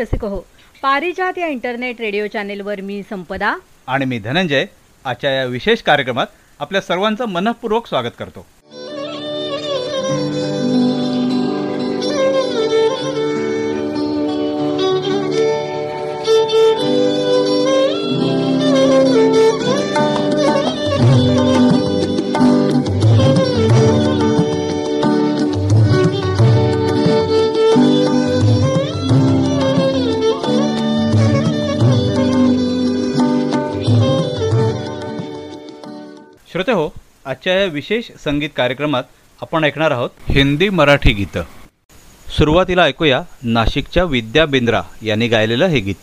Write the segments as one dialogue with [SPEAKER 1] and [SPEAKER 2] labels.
[SPEAKER 1] रसिक हो. पारिजात या इंटरनेट रेडिओ चॅनेलवर मी संपदा.
[SPEAKER 2] आणि मी धनंजय. आजच्या या विशेष कार्यक्रमात आपल्या सर्वांचं मनःपूर्वक स्वागत करतो. आजच्या या विशेष संगीत कार्यक्रमात आपण ऐकणार आहोत हिंदी मराठी गीतं. सुरुवातीला ऐकूया नाशिकच्या विद्या बिंद्रा यांनी गायलेलं हे गीत.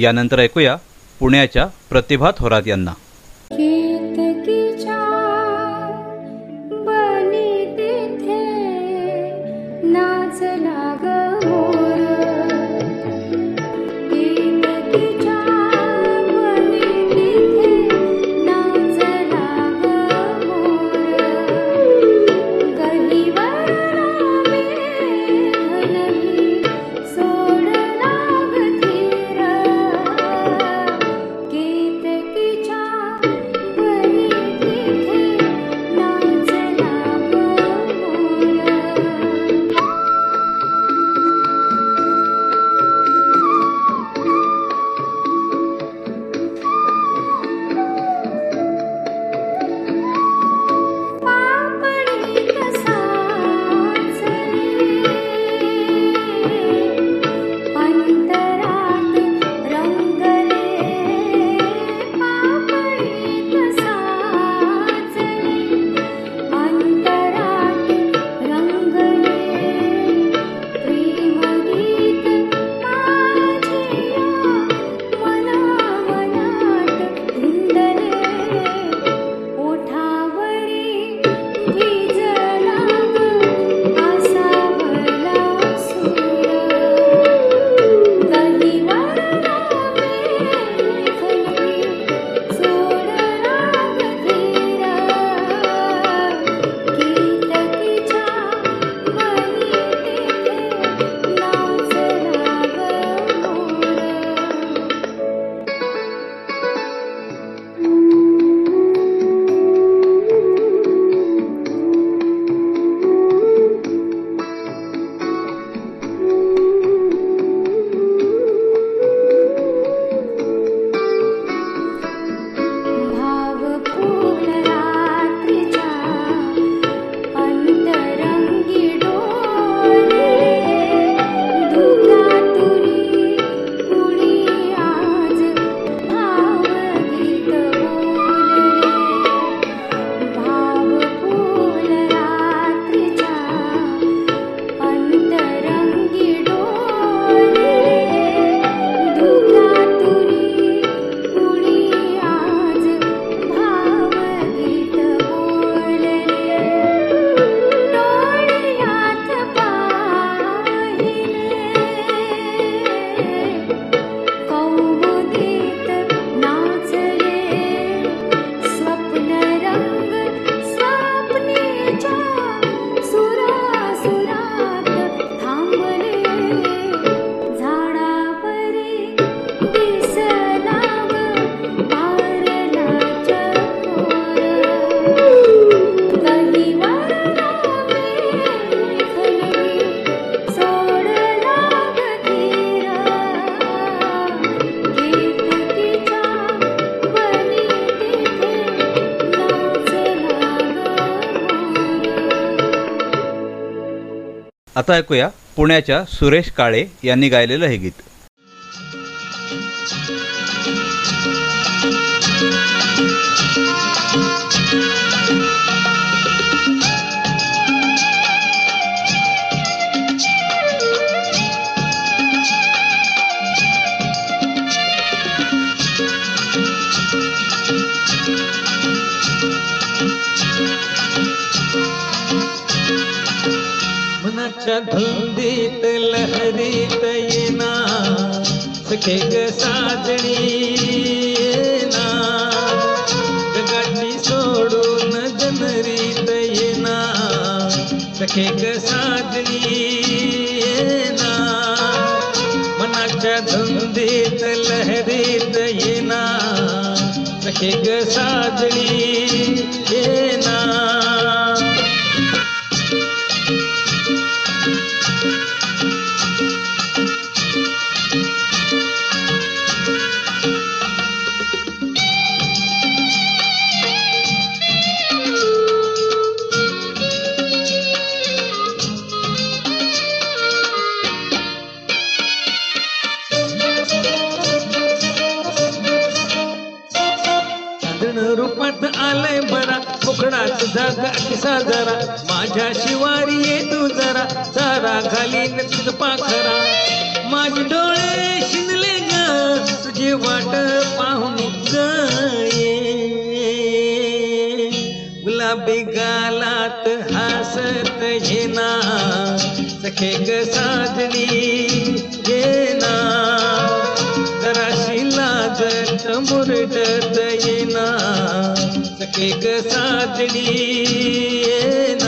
[SPEAKER 2] यानंतर ऐकूया पुण्याच्या प्रतिभा थोरात यांना. आता ऐकूया पुण्याच्या सुरेश काळे यांनी गायलेलं हे गीत.
[SPEAKER 3] च लहरे दयेना सखिग ना। साजरा माझ्या शिवारी ये तू जरा सारा खाली तुझ पाखरा. माझे डोळे शिजले ग
[SPEAKER 4] तुझी वाट पाहून गुलाबी गालात हसत घेना सखे ग साधनी घेना जरा शिला जट मुरडत येणार ये ना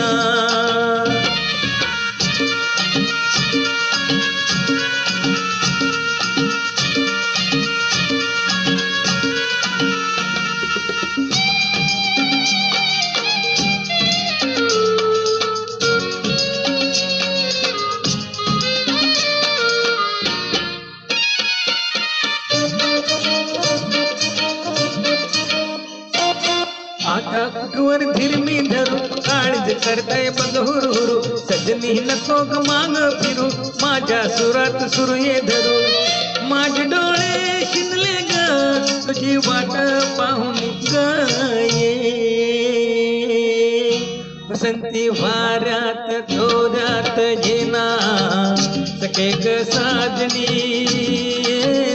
[SPEAKER 4] आता कुठवर धीरमी धरू काळज करताय बघ हुरहुरू सजनी नको ग माग फिरू माझ्या सुरात सुरू ये धरू. माझे डोळे शिनले ग तुझी वाट पाहून ग ये. वसंती वाऱ्यात थोड्यात घेना सके ग साजनी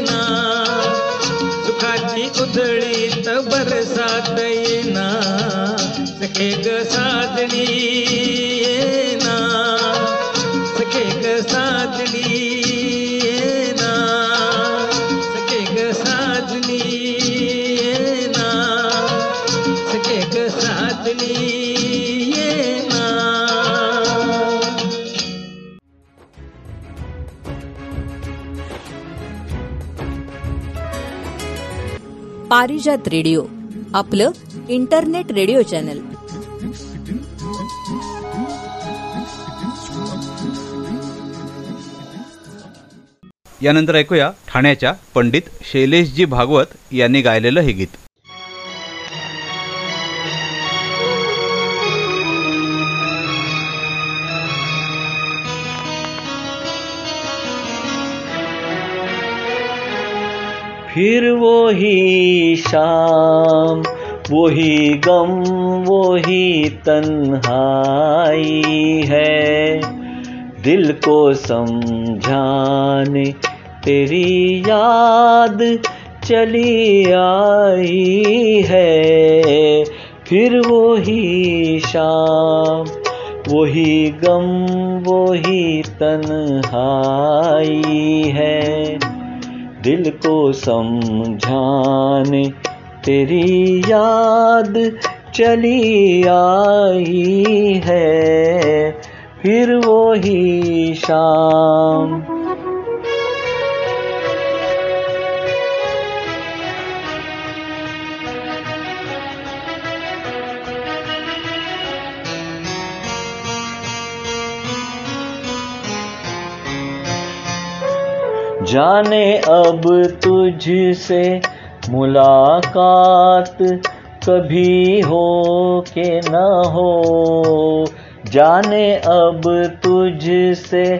[SPEAKER 4] ना सुखाची उधळीत बरसात येना सखे ग साजणी येना. सखे ग साजणी
[SPEAKER 5] पारिजात रेडिओ आपलं इंटरनेट रेडिओ चॅनल.
[SPEAKER 6] यानंतर ऐकूया ठाण्याच्या पंडित शैलेशजी भागवत यांनी गायलेलं हे गीत.
[SPEAKER 7] फिर वो ही शाम, वही गम वो वही तन्हाई है। दिल को समझाने तेरी याद चली आई है। फिर वही शाम, वही गम, वही तन्हाई है। दिल को समझाने तेरी याद चली आई है फिर वो ही शाम। जाने अब तुझसे मुलाकात कभी हो के न हो। जाने अब तुझसे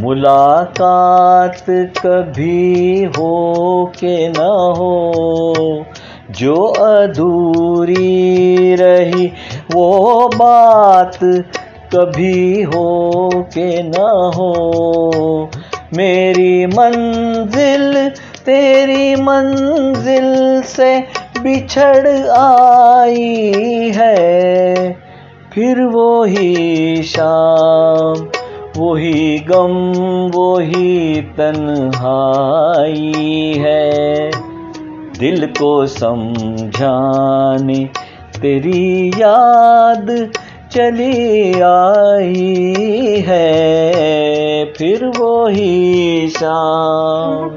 [SPEAKER 7] मुलाकात कभी हो के न हो। जो अधूरी रही वो बात कभी हो के न हो। मेरी मंजिल, तेरी मंजिल से बिछड़ आई है। फिर वो ही शाम, वही गम, वही तन्हाई है। दिल को समझाने तेरी याद चली आई है फिर वो ही शाम।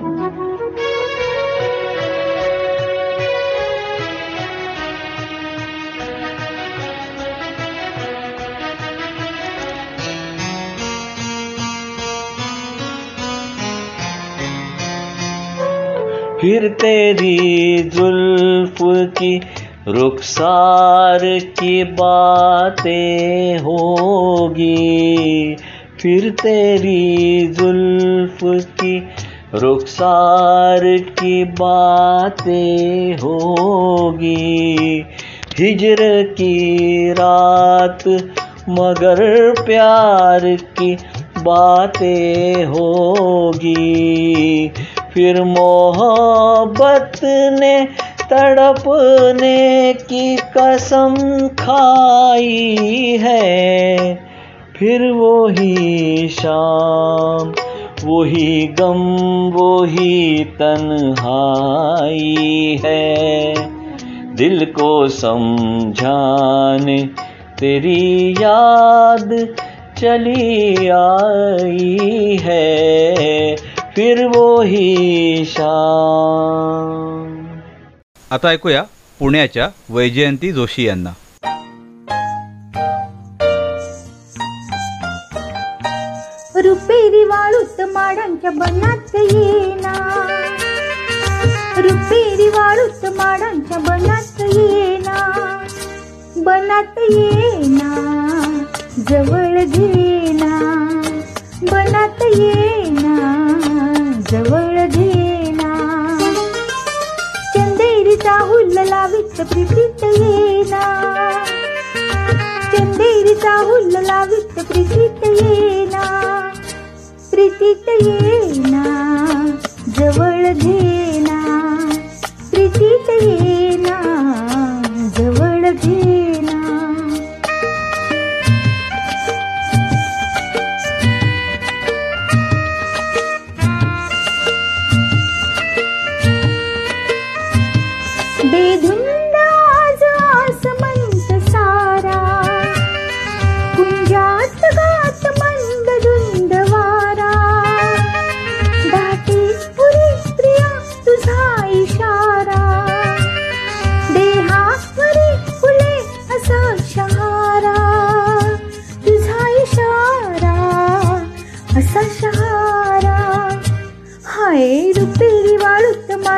[SPEAKER 7] फिर तेरी जुल्फ की रुखसार की बातें होगी, फिर तेरी जुल्फ की रुखसार की बातें होगी। हिजर की रात मगर प्यार की बातें होगी, फिर मोहब्बत ने तड़पने की कसम खाई है। फिर वो ही शाम, वही गम वो वही तन्हाई है। दिल को समझाने तेरी याद चली आई है। फिर वो ही शाम।
[SPEAKER 2] आता ऐकूया पुण्याच्या वैजयंती जोशी यांना.
[SPEAKER 8] रुपेरी वाळूत माडांच्या बनात येना रुपेरी वाळूत माडांच्या बनात येना बनात येना जवळ घेना बनात येना जवळ घेना चंदेरीचा हुल्लला लावित प्रीतीत येना चंदेरीचा हुल्लला लावित प्रीतीत येना प्रीतीत येना जवळ घेना प्रीतीत येना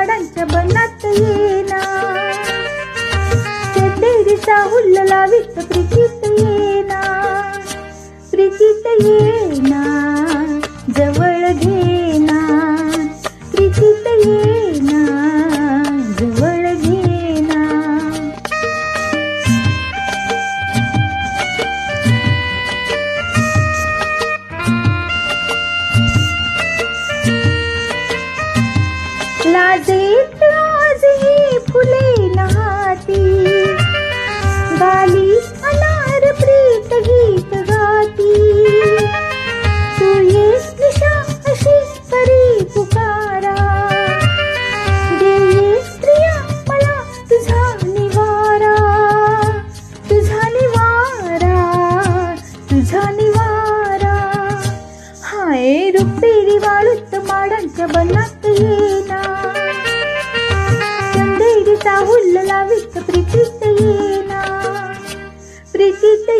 [SPEAKER 8] झाडांच्या बनात येना चंदेरीचा हुल्लला लावित प्रीतीत येना प्रीतीत येना जवळ घेना प्रीतीत येना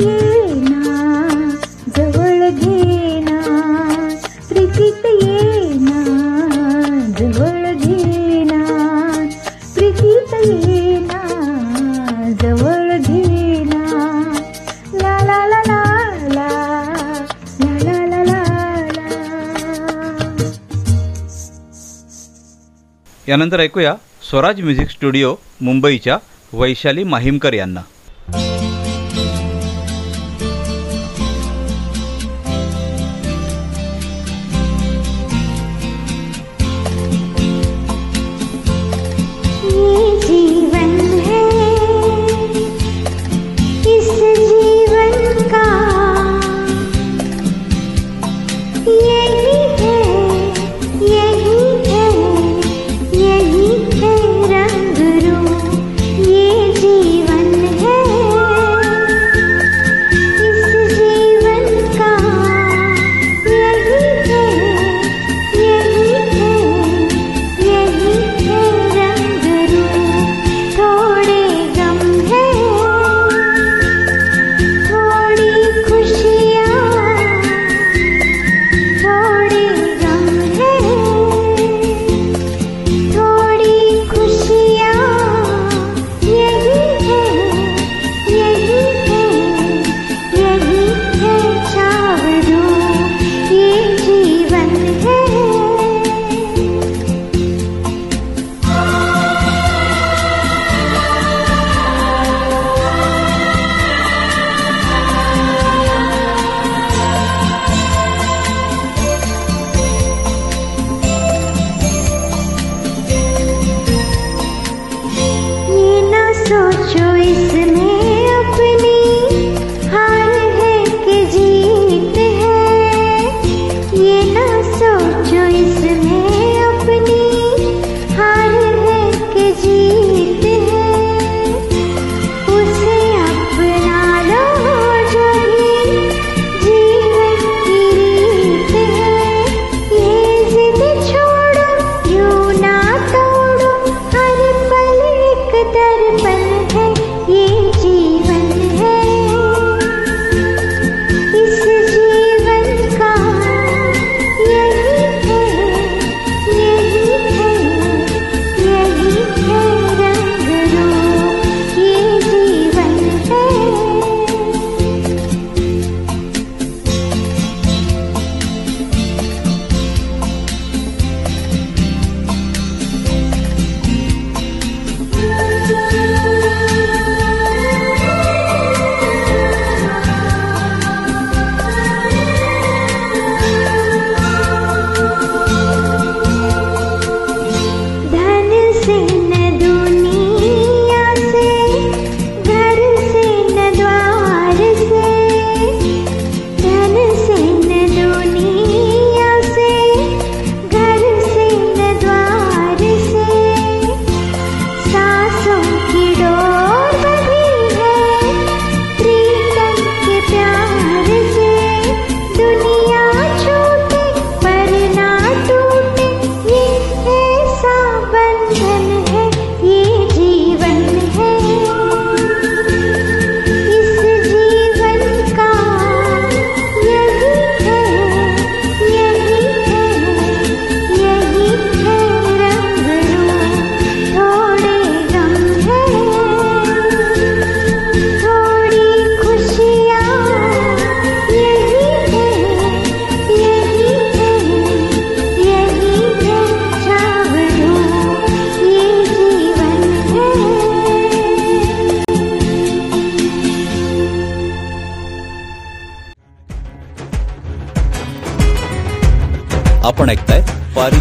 [SPEAKER 8] येना जवळ घेना प्रीतीत येना जवळ घेना प्रीतीत येना जवळ घेना ला ला ला ला ला ला ला ला.
[SPEAKER 2] यानंतर ऐकूया स्वराज म्युझिक स्टुडिओ मुंबईच्या वैशाली माहीमकर यांना.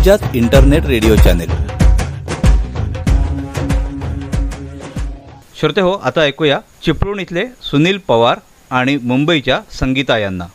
[SPEAKER 6] पारिजात इंटरनेट रेडिओ चॅनेल श्रोते हो आता ऐकूया चिपळूण इथले सुनील पवार आणि मुंबईच्या संगीता यांना.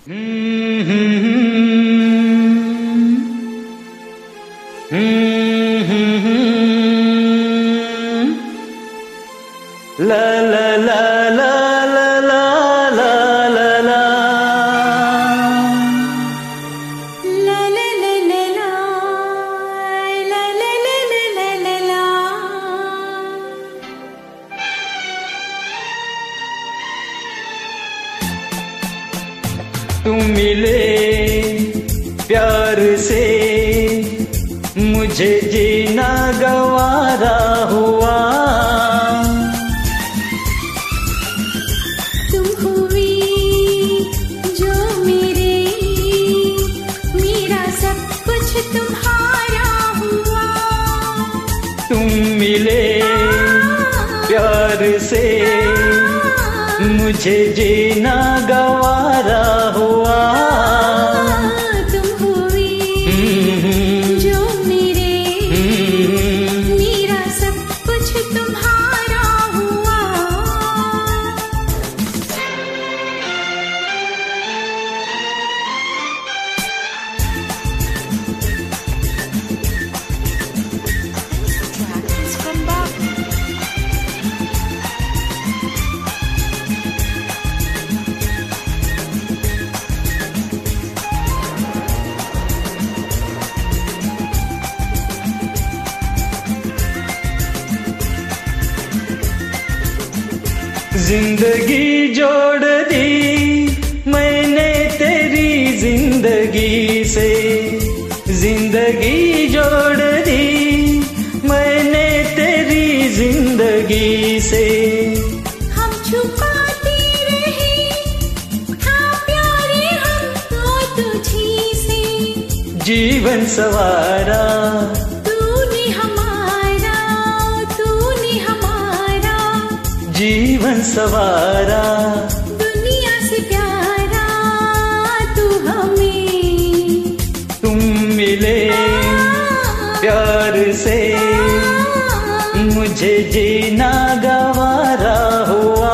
[SPEAKER 7] मुझे जीना गवारा हुआ।
[SPEAKER 2] तुम हुई जो मेरे मेरा सब कुछ तुम्हारा हुआ।
[SPEAKER 7] तुम मिले प्यार से मुझे जीना जीवन सवारा।
[SPEAKER 2] दुनिया से प्यारा तू हमें।
[SPEAKER 7] तुम मिले प्यार से। मुझे जीना गवारा हुआ।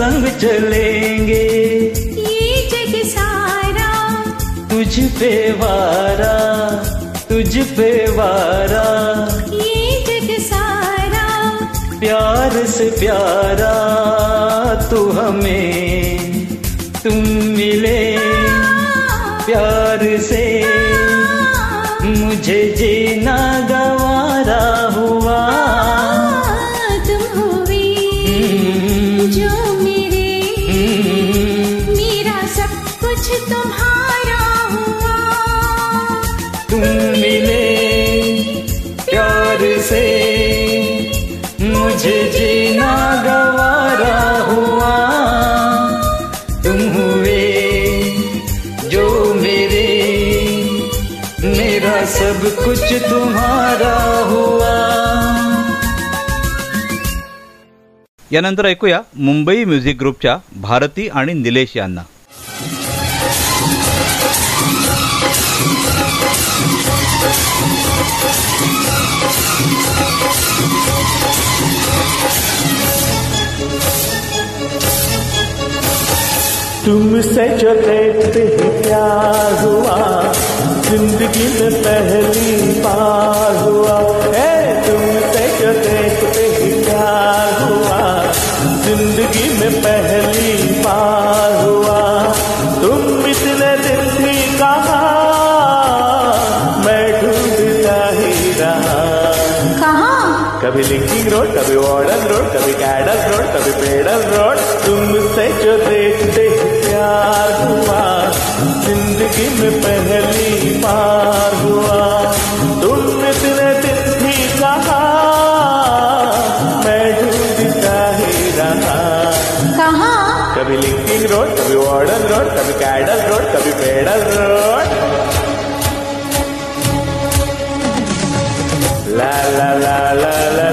[SPEAKER 7] संग चलेंगे।
[SPEAKER 2] ये जग सारा
[SPEAKER 7] तुझ पे वारा तुझ पे वारा।
[SPEAKER 2] ये जग सारा
[SPEAKER 7] प्यार से प्यारा तू हमें
[SPEAKER 6] यानंतर ऐकूया मुंबई म्युझिक ग्रुपच्या भारती आणि निलेश यांना.
[SPEAKER 9] तुमसे जो देखते ही प्यार हुआ? ज़िंदगी में पहली बार हुआ। ए तुमसे जो देखते ही प्यार हुआ? ज़िंदगी में पहली बार हुआ। तुम इतने दिन भी कहा मैं ढूंढता ही रहा।
[SPEAKER 10] कहा?
[SPEAKER 9] कभी लिंकिंग रोड कभी वार्डन रोड कभी कैडस रोड कभी पेडल रोड तुमसे जो देखते प्यार हुआ ज़िंदगी में पहली बार हुआ। कभी लिंकिंग रोड कभी वार्डन रोड कभी कैडल रोड कभी पेडल रोड ला ला ला ला ला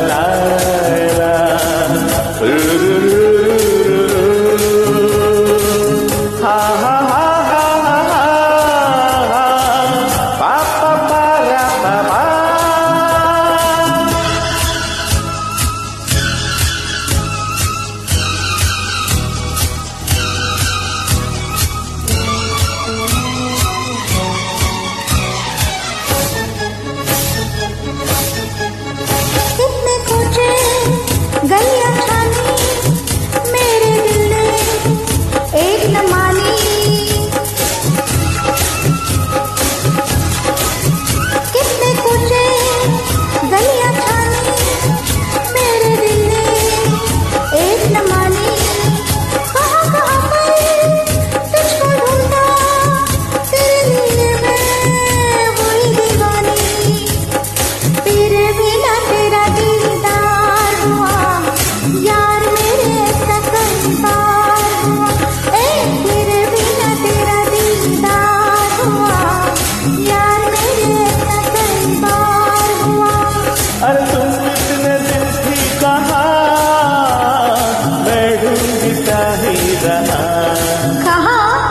[SPEAKER 9] रहा।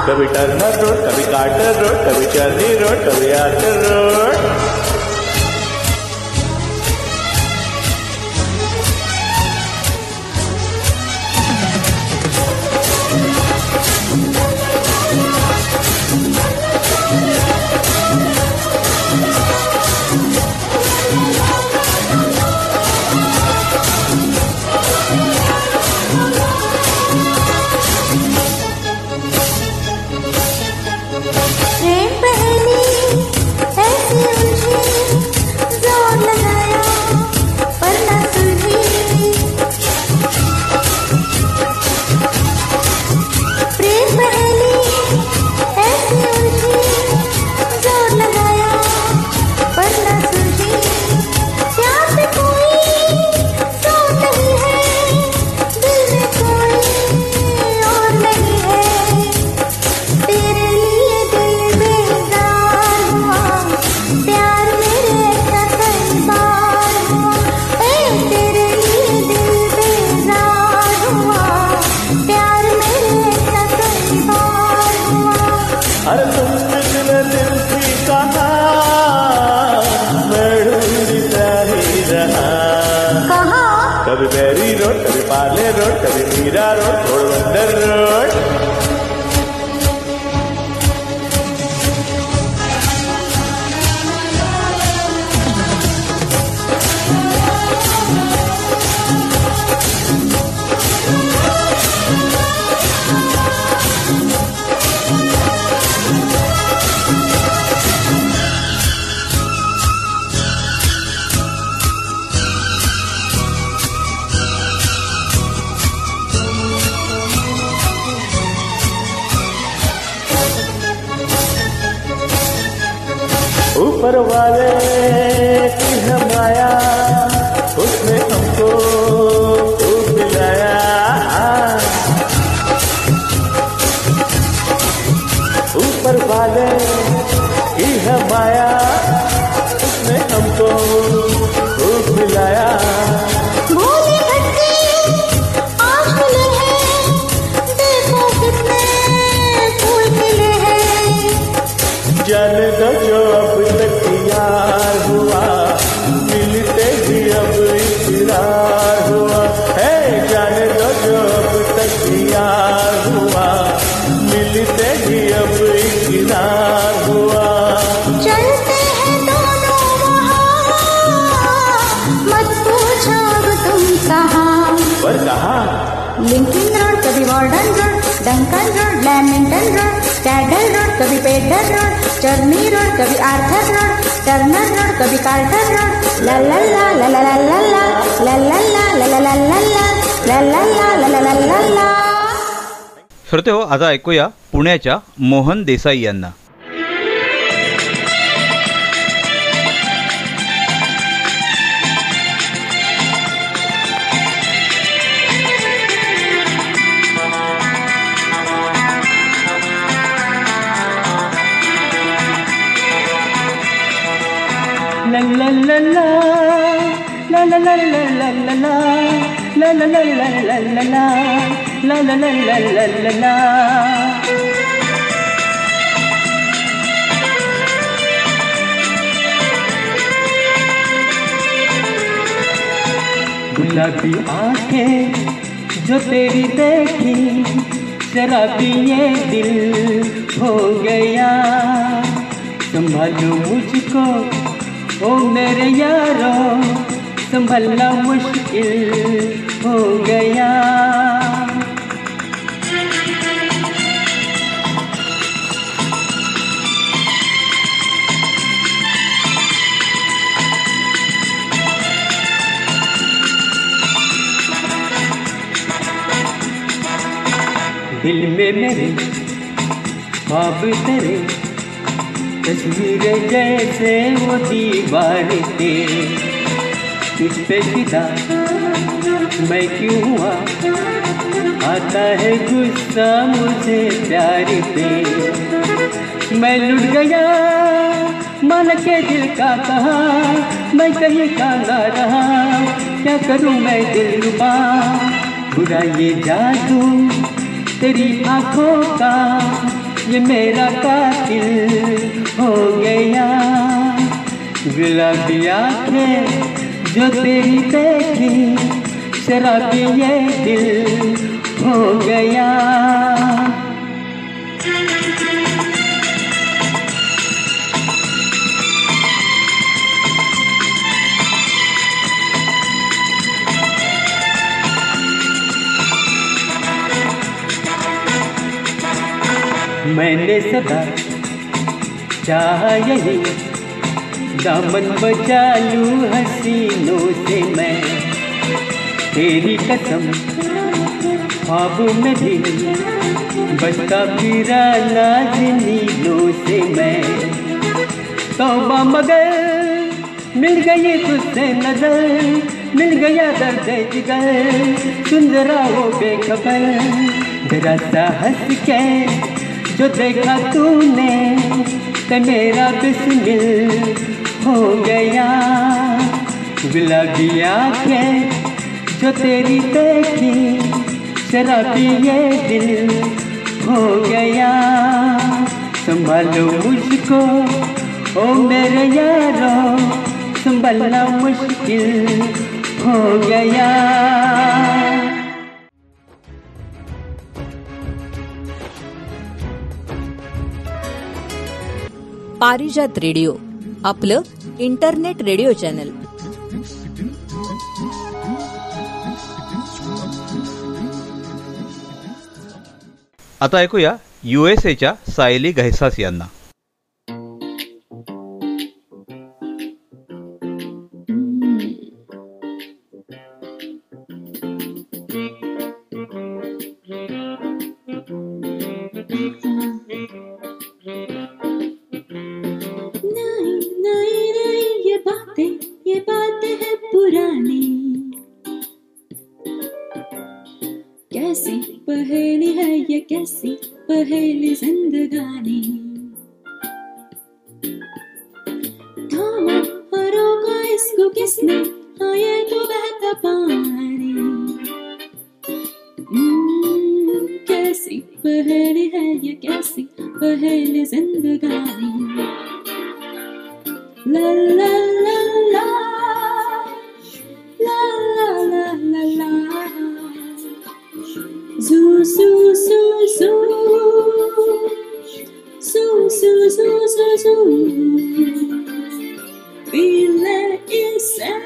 [SPEAKER 9] कभी टर्नर रोड कभी कार्टर रोड कभी चर्नी रोड कभी Arthur Road. Road
[SPEAKER 8] Arthur Road Turner Road कभी कार्टर रोड ला ला ला ला ला ला ला ला ला ला ला ला ला ला ला ला ला ला ला
[SPEAKER 2] श्रोते हो आता ऐकूया पुण्याच्या मोहन देसाई यांना
[SPEAKER 3] गुलाबी आँखें जो तेरी देखी शराबी ये दिल हो गया। संभालो मुझको, ओ मेरे यारो संभलना मुश्किल हो गया। दिल में मेरे ख्वाब तेरे तस्वीरें जैसे वो दीवार तेरे तुझ पे फिदा मैं क्यों हुआ? आता है गुस्सा मुझे प्यार पे। मैं लुट गया, मन के दिल का कहा। मैं कहीं का ना रहा, क्या करूँ मैं दिल रुबा बुरा ये जादू तेरी आँखों का, ये मेरा कातिल हो गया। गुलाबी आँखें जो तेरी देखी शराबी ये दिल हो गया। मैंने सदा चाह यही दामन बचा लूँ हसीनों से मैं। तेरी कसम ख्वाब में भी बचता फिरा नाजनीलों से मैं। तौबा मगर मिल गई तुझसे नज़र, मिल गया दर्द जिगर। सुन जरा वो बेखबर, जरा सा हंस के जो देखा तूने, ते मेरा बिस्मिल। हो गया। गुलाबी आँखें जो तेरी देखी शराबी ये दिल हो गया। संभालो मुझको, ओ मेरे यारो संभलना मुश्किल हो गया।
[SPEAKER 5] पारिजात रेडिओ, आपलं इंटरनेट रेडिओ चॅनल.
[SPEAKER 2] आता ऐकूया यू एस एच्या सायली घैसास यांना.
[SPEAKER 8] so so so so so so so be let yourself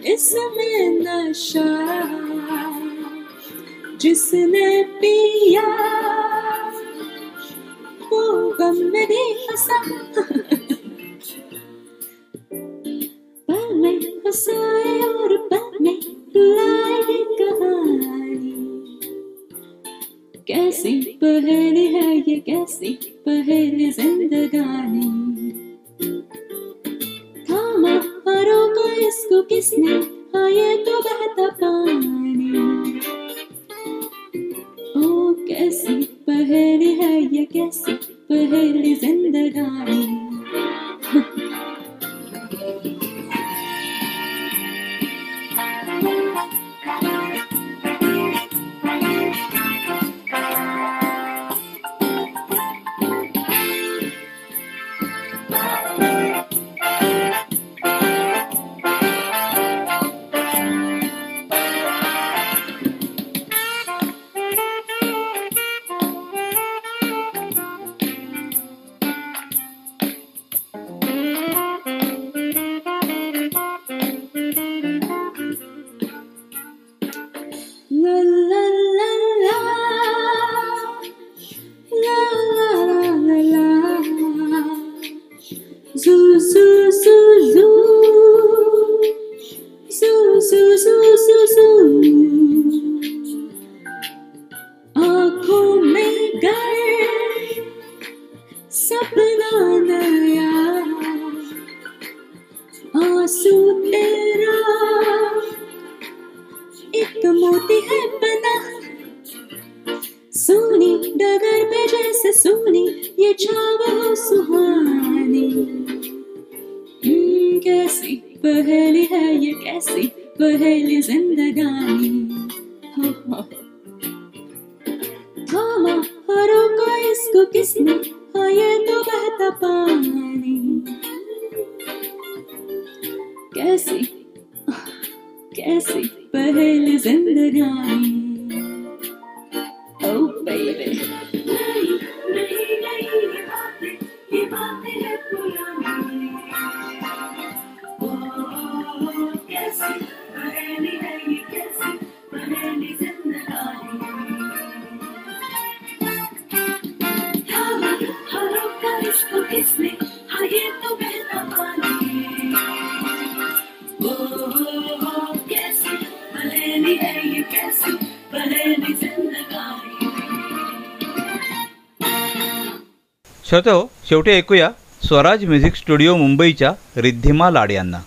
[SPEAKER 8] it's a man Bile ise ismin aşağı
[SPEAKER 11] Cisne biya Bu gam beni hasa
[SPEAKER 2] श्रोते शेवटी ऐकूया स्वराज म्युझिक स्टुडिओ मुंबईच्या रिद्धिमा लाड यांना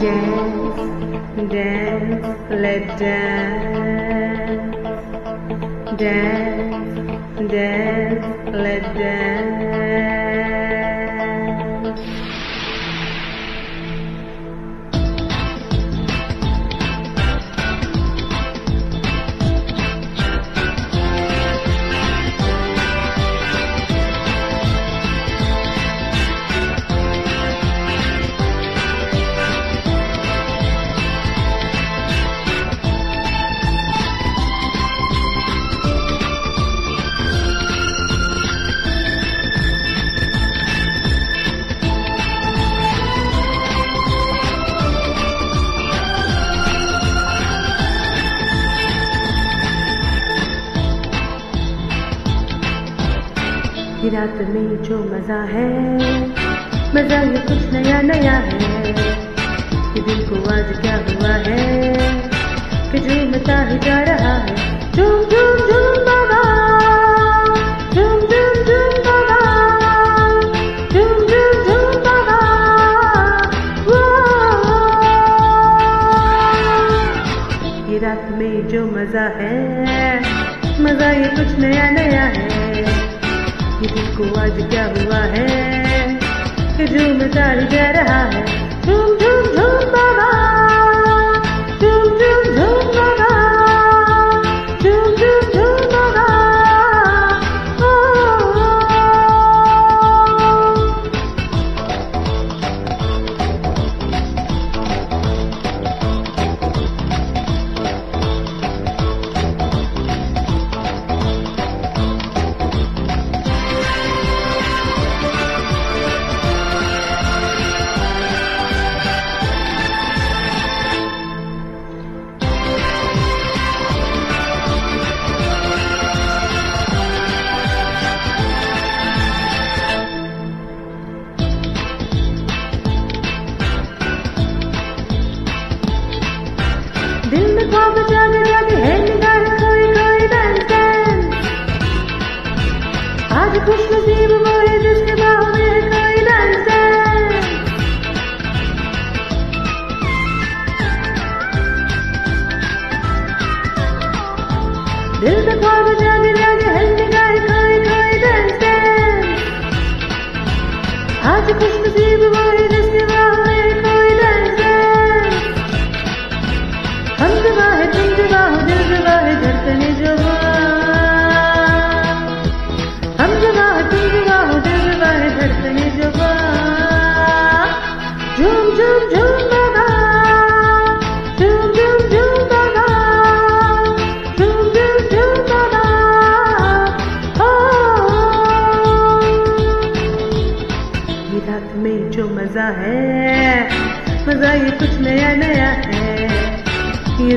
[SPEAKER 12] Dance, dance, let dance. Dance, dance, रात में जो मज़ा है, मज़ा ये कुछ नया नया है, कि दिल को आज क्या हुआ है, कि झूमता ही जा रहा है। झूम झूम झूम रात में जो मज़ा है, मज़ा ये कुछ नया नया है को आज क्या हुआ है? झूम ही जा रहा है। झूम झूम झूम बाबा।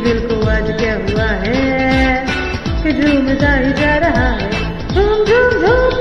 [SPEAKER 12] दिल को आज क्या हुआ है? कि झूमता ही जा रहा है, झूम झूम झूम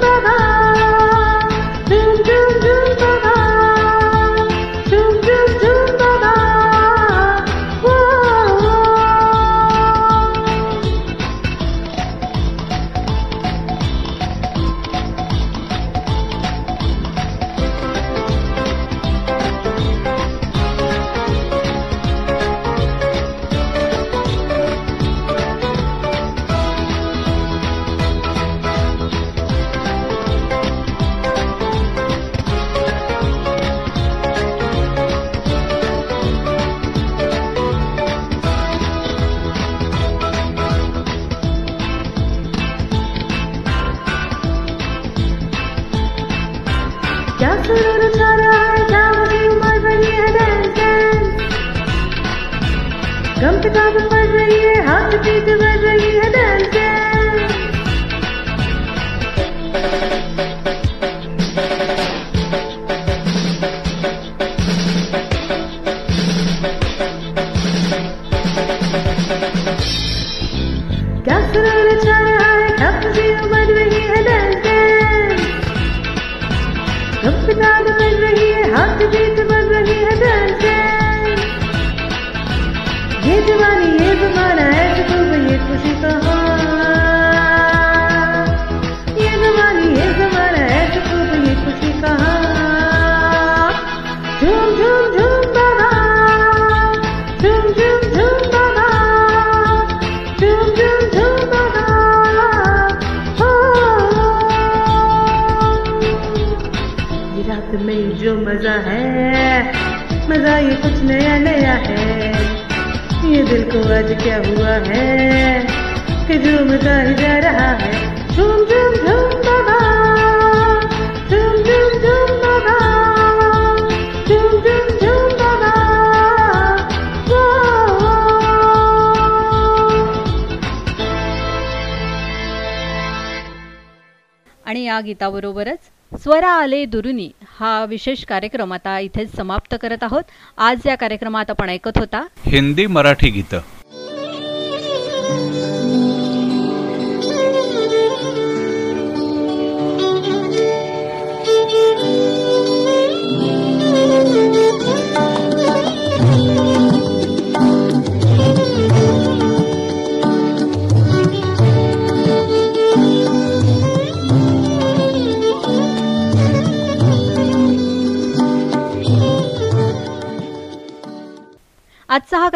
[SPEAKER 1] गीताबरोबरच स्वरा आले दुरुनी हा विशेष कार्यक्रम आता इथेच समाप्त करत आहोत. आज या कार्यक्रमात आपण ऐकत होता
[SPEAKER 2] हिंदी मराठी गीतं.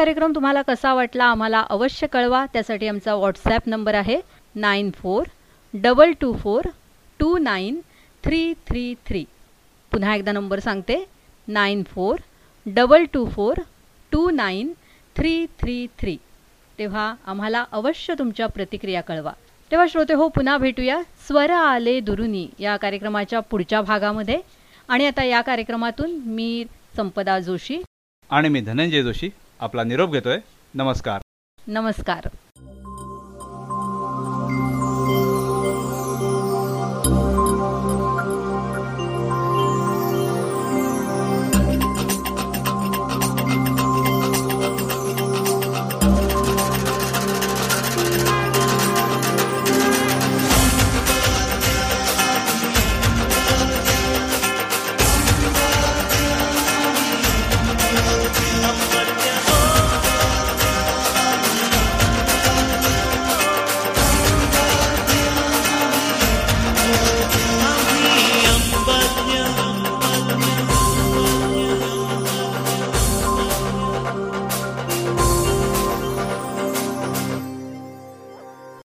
[SPEAKER 1] कार्यक्रम तुम्हाला कसा वाटला आम्हाला अवश्य कळवा. त्यासाठी आमचा व्हॉट्सॲप नंबर आहे nine four double two four two nine three three three. पुन्हा एकदा नंबर सांगते. Nine four double two four two nine three three three. तेव्हा आम्हाला अवश्य तुमच्या प्रतिक्रिया कळवा. तेव्हा श्रोते हो पुन्हा भेटूया. स्वर आले दुरुनी या कार्यक्रमाच्या पुढच्या भागामध्ये. आणि आता या कार्यक्रमातून मी संपदा जोशी.
[SPEAKER 2] आणि मी धनंजय जोशी. आपला निरोप घेतोय. नमस्कार.
[SPEAKER 1] नमस्कार.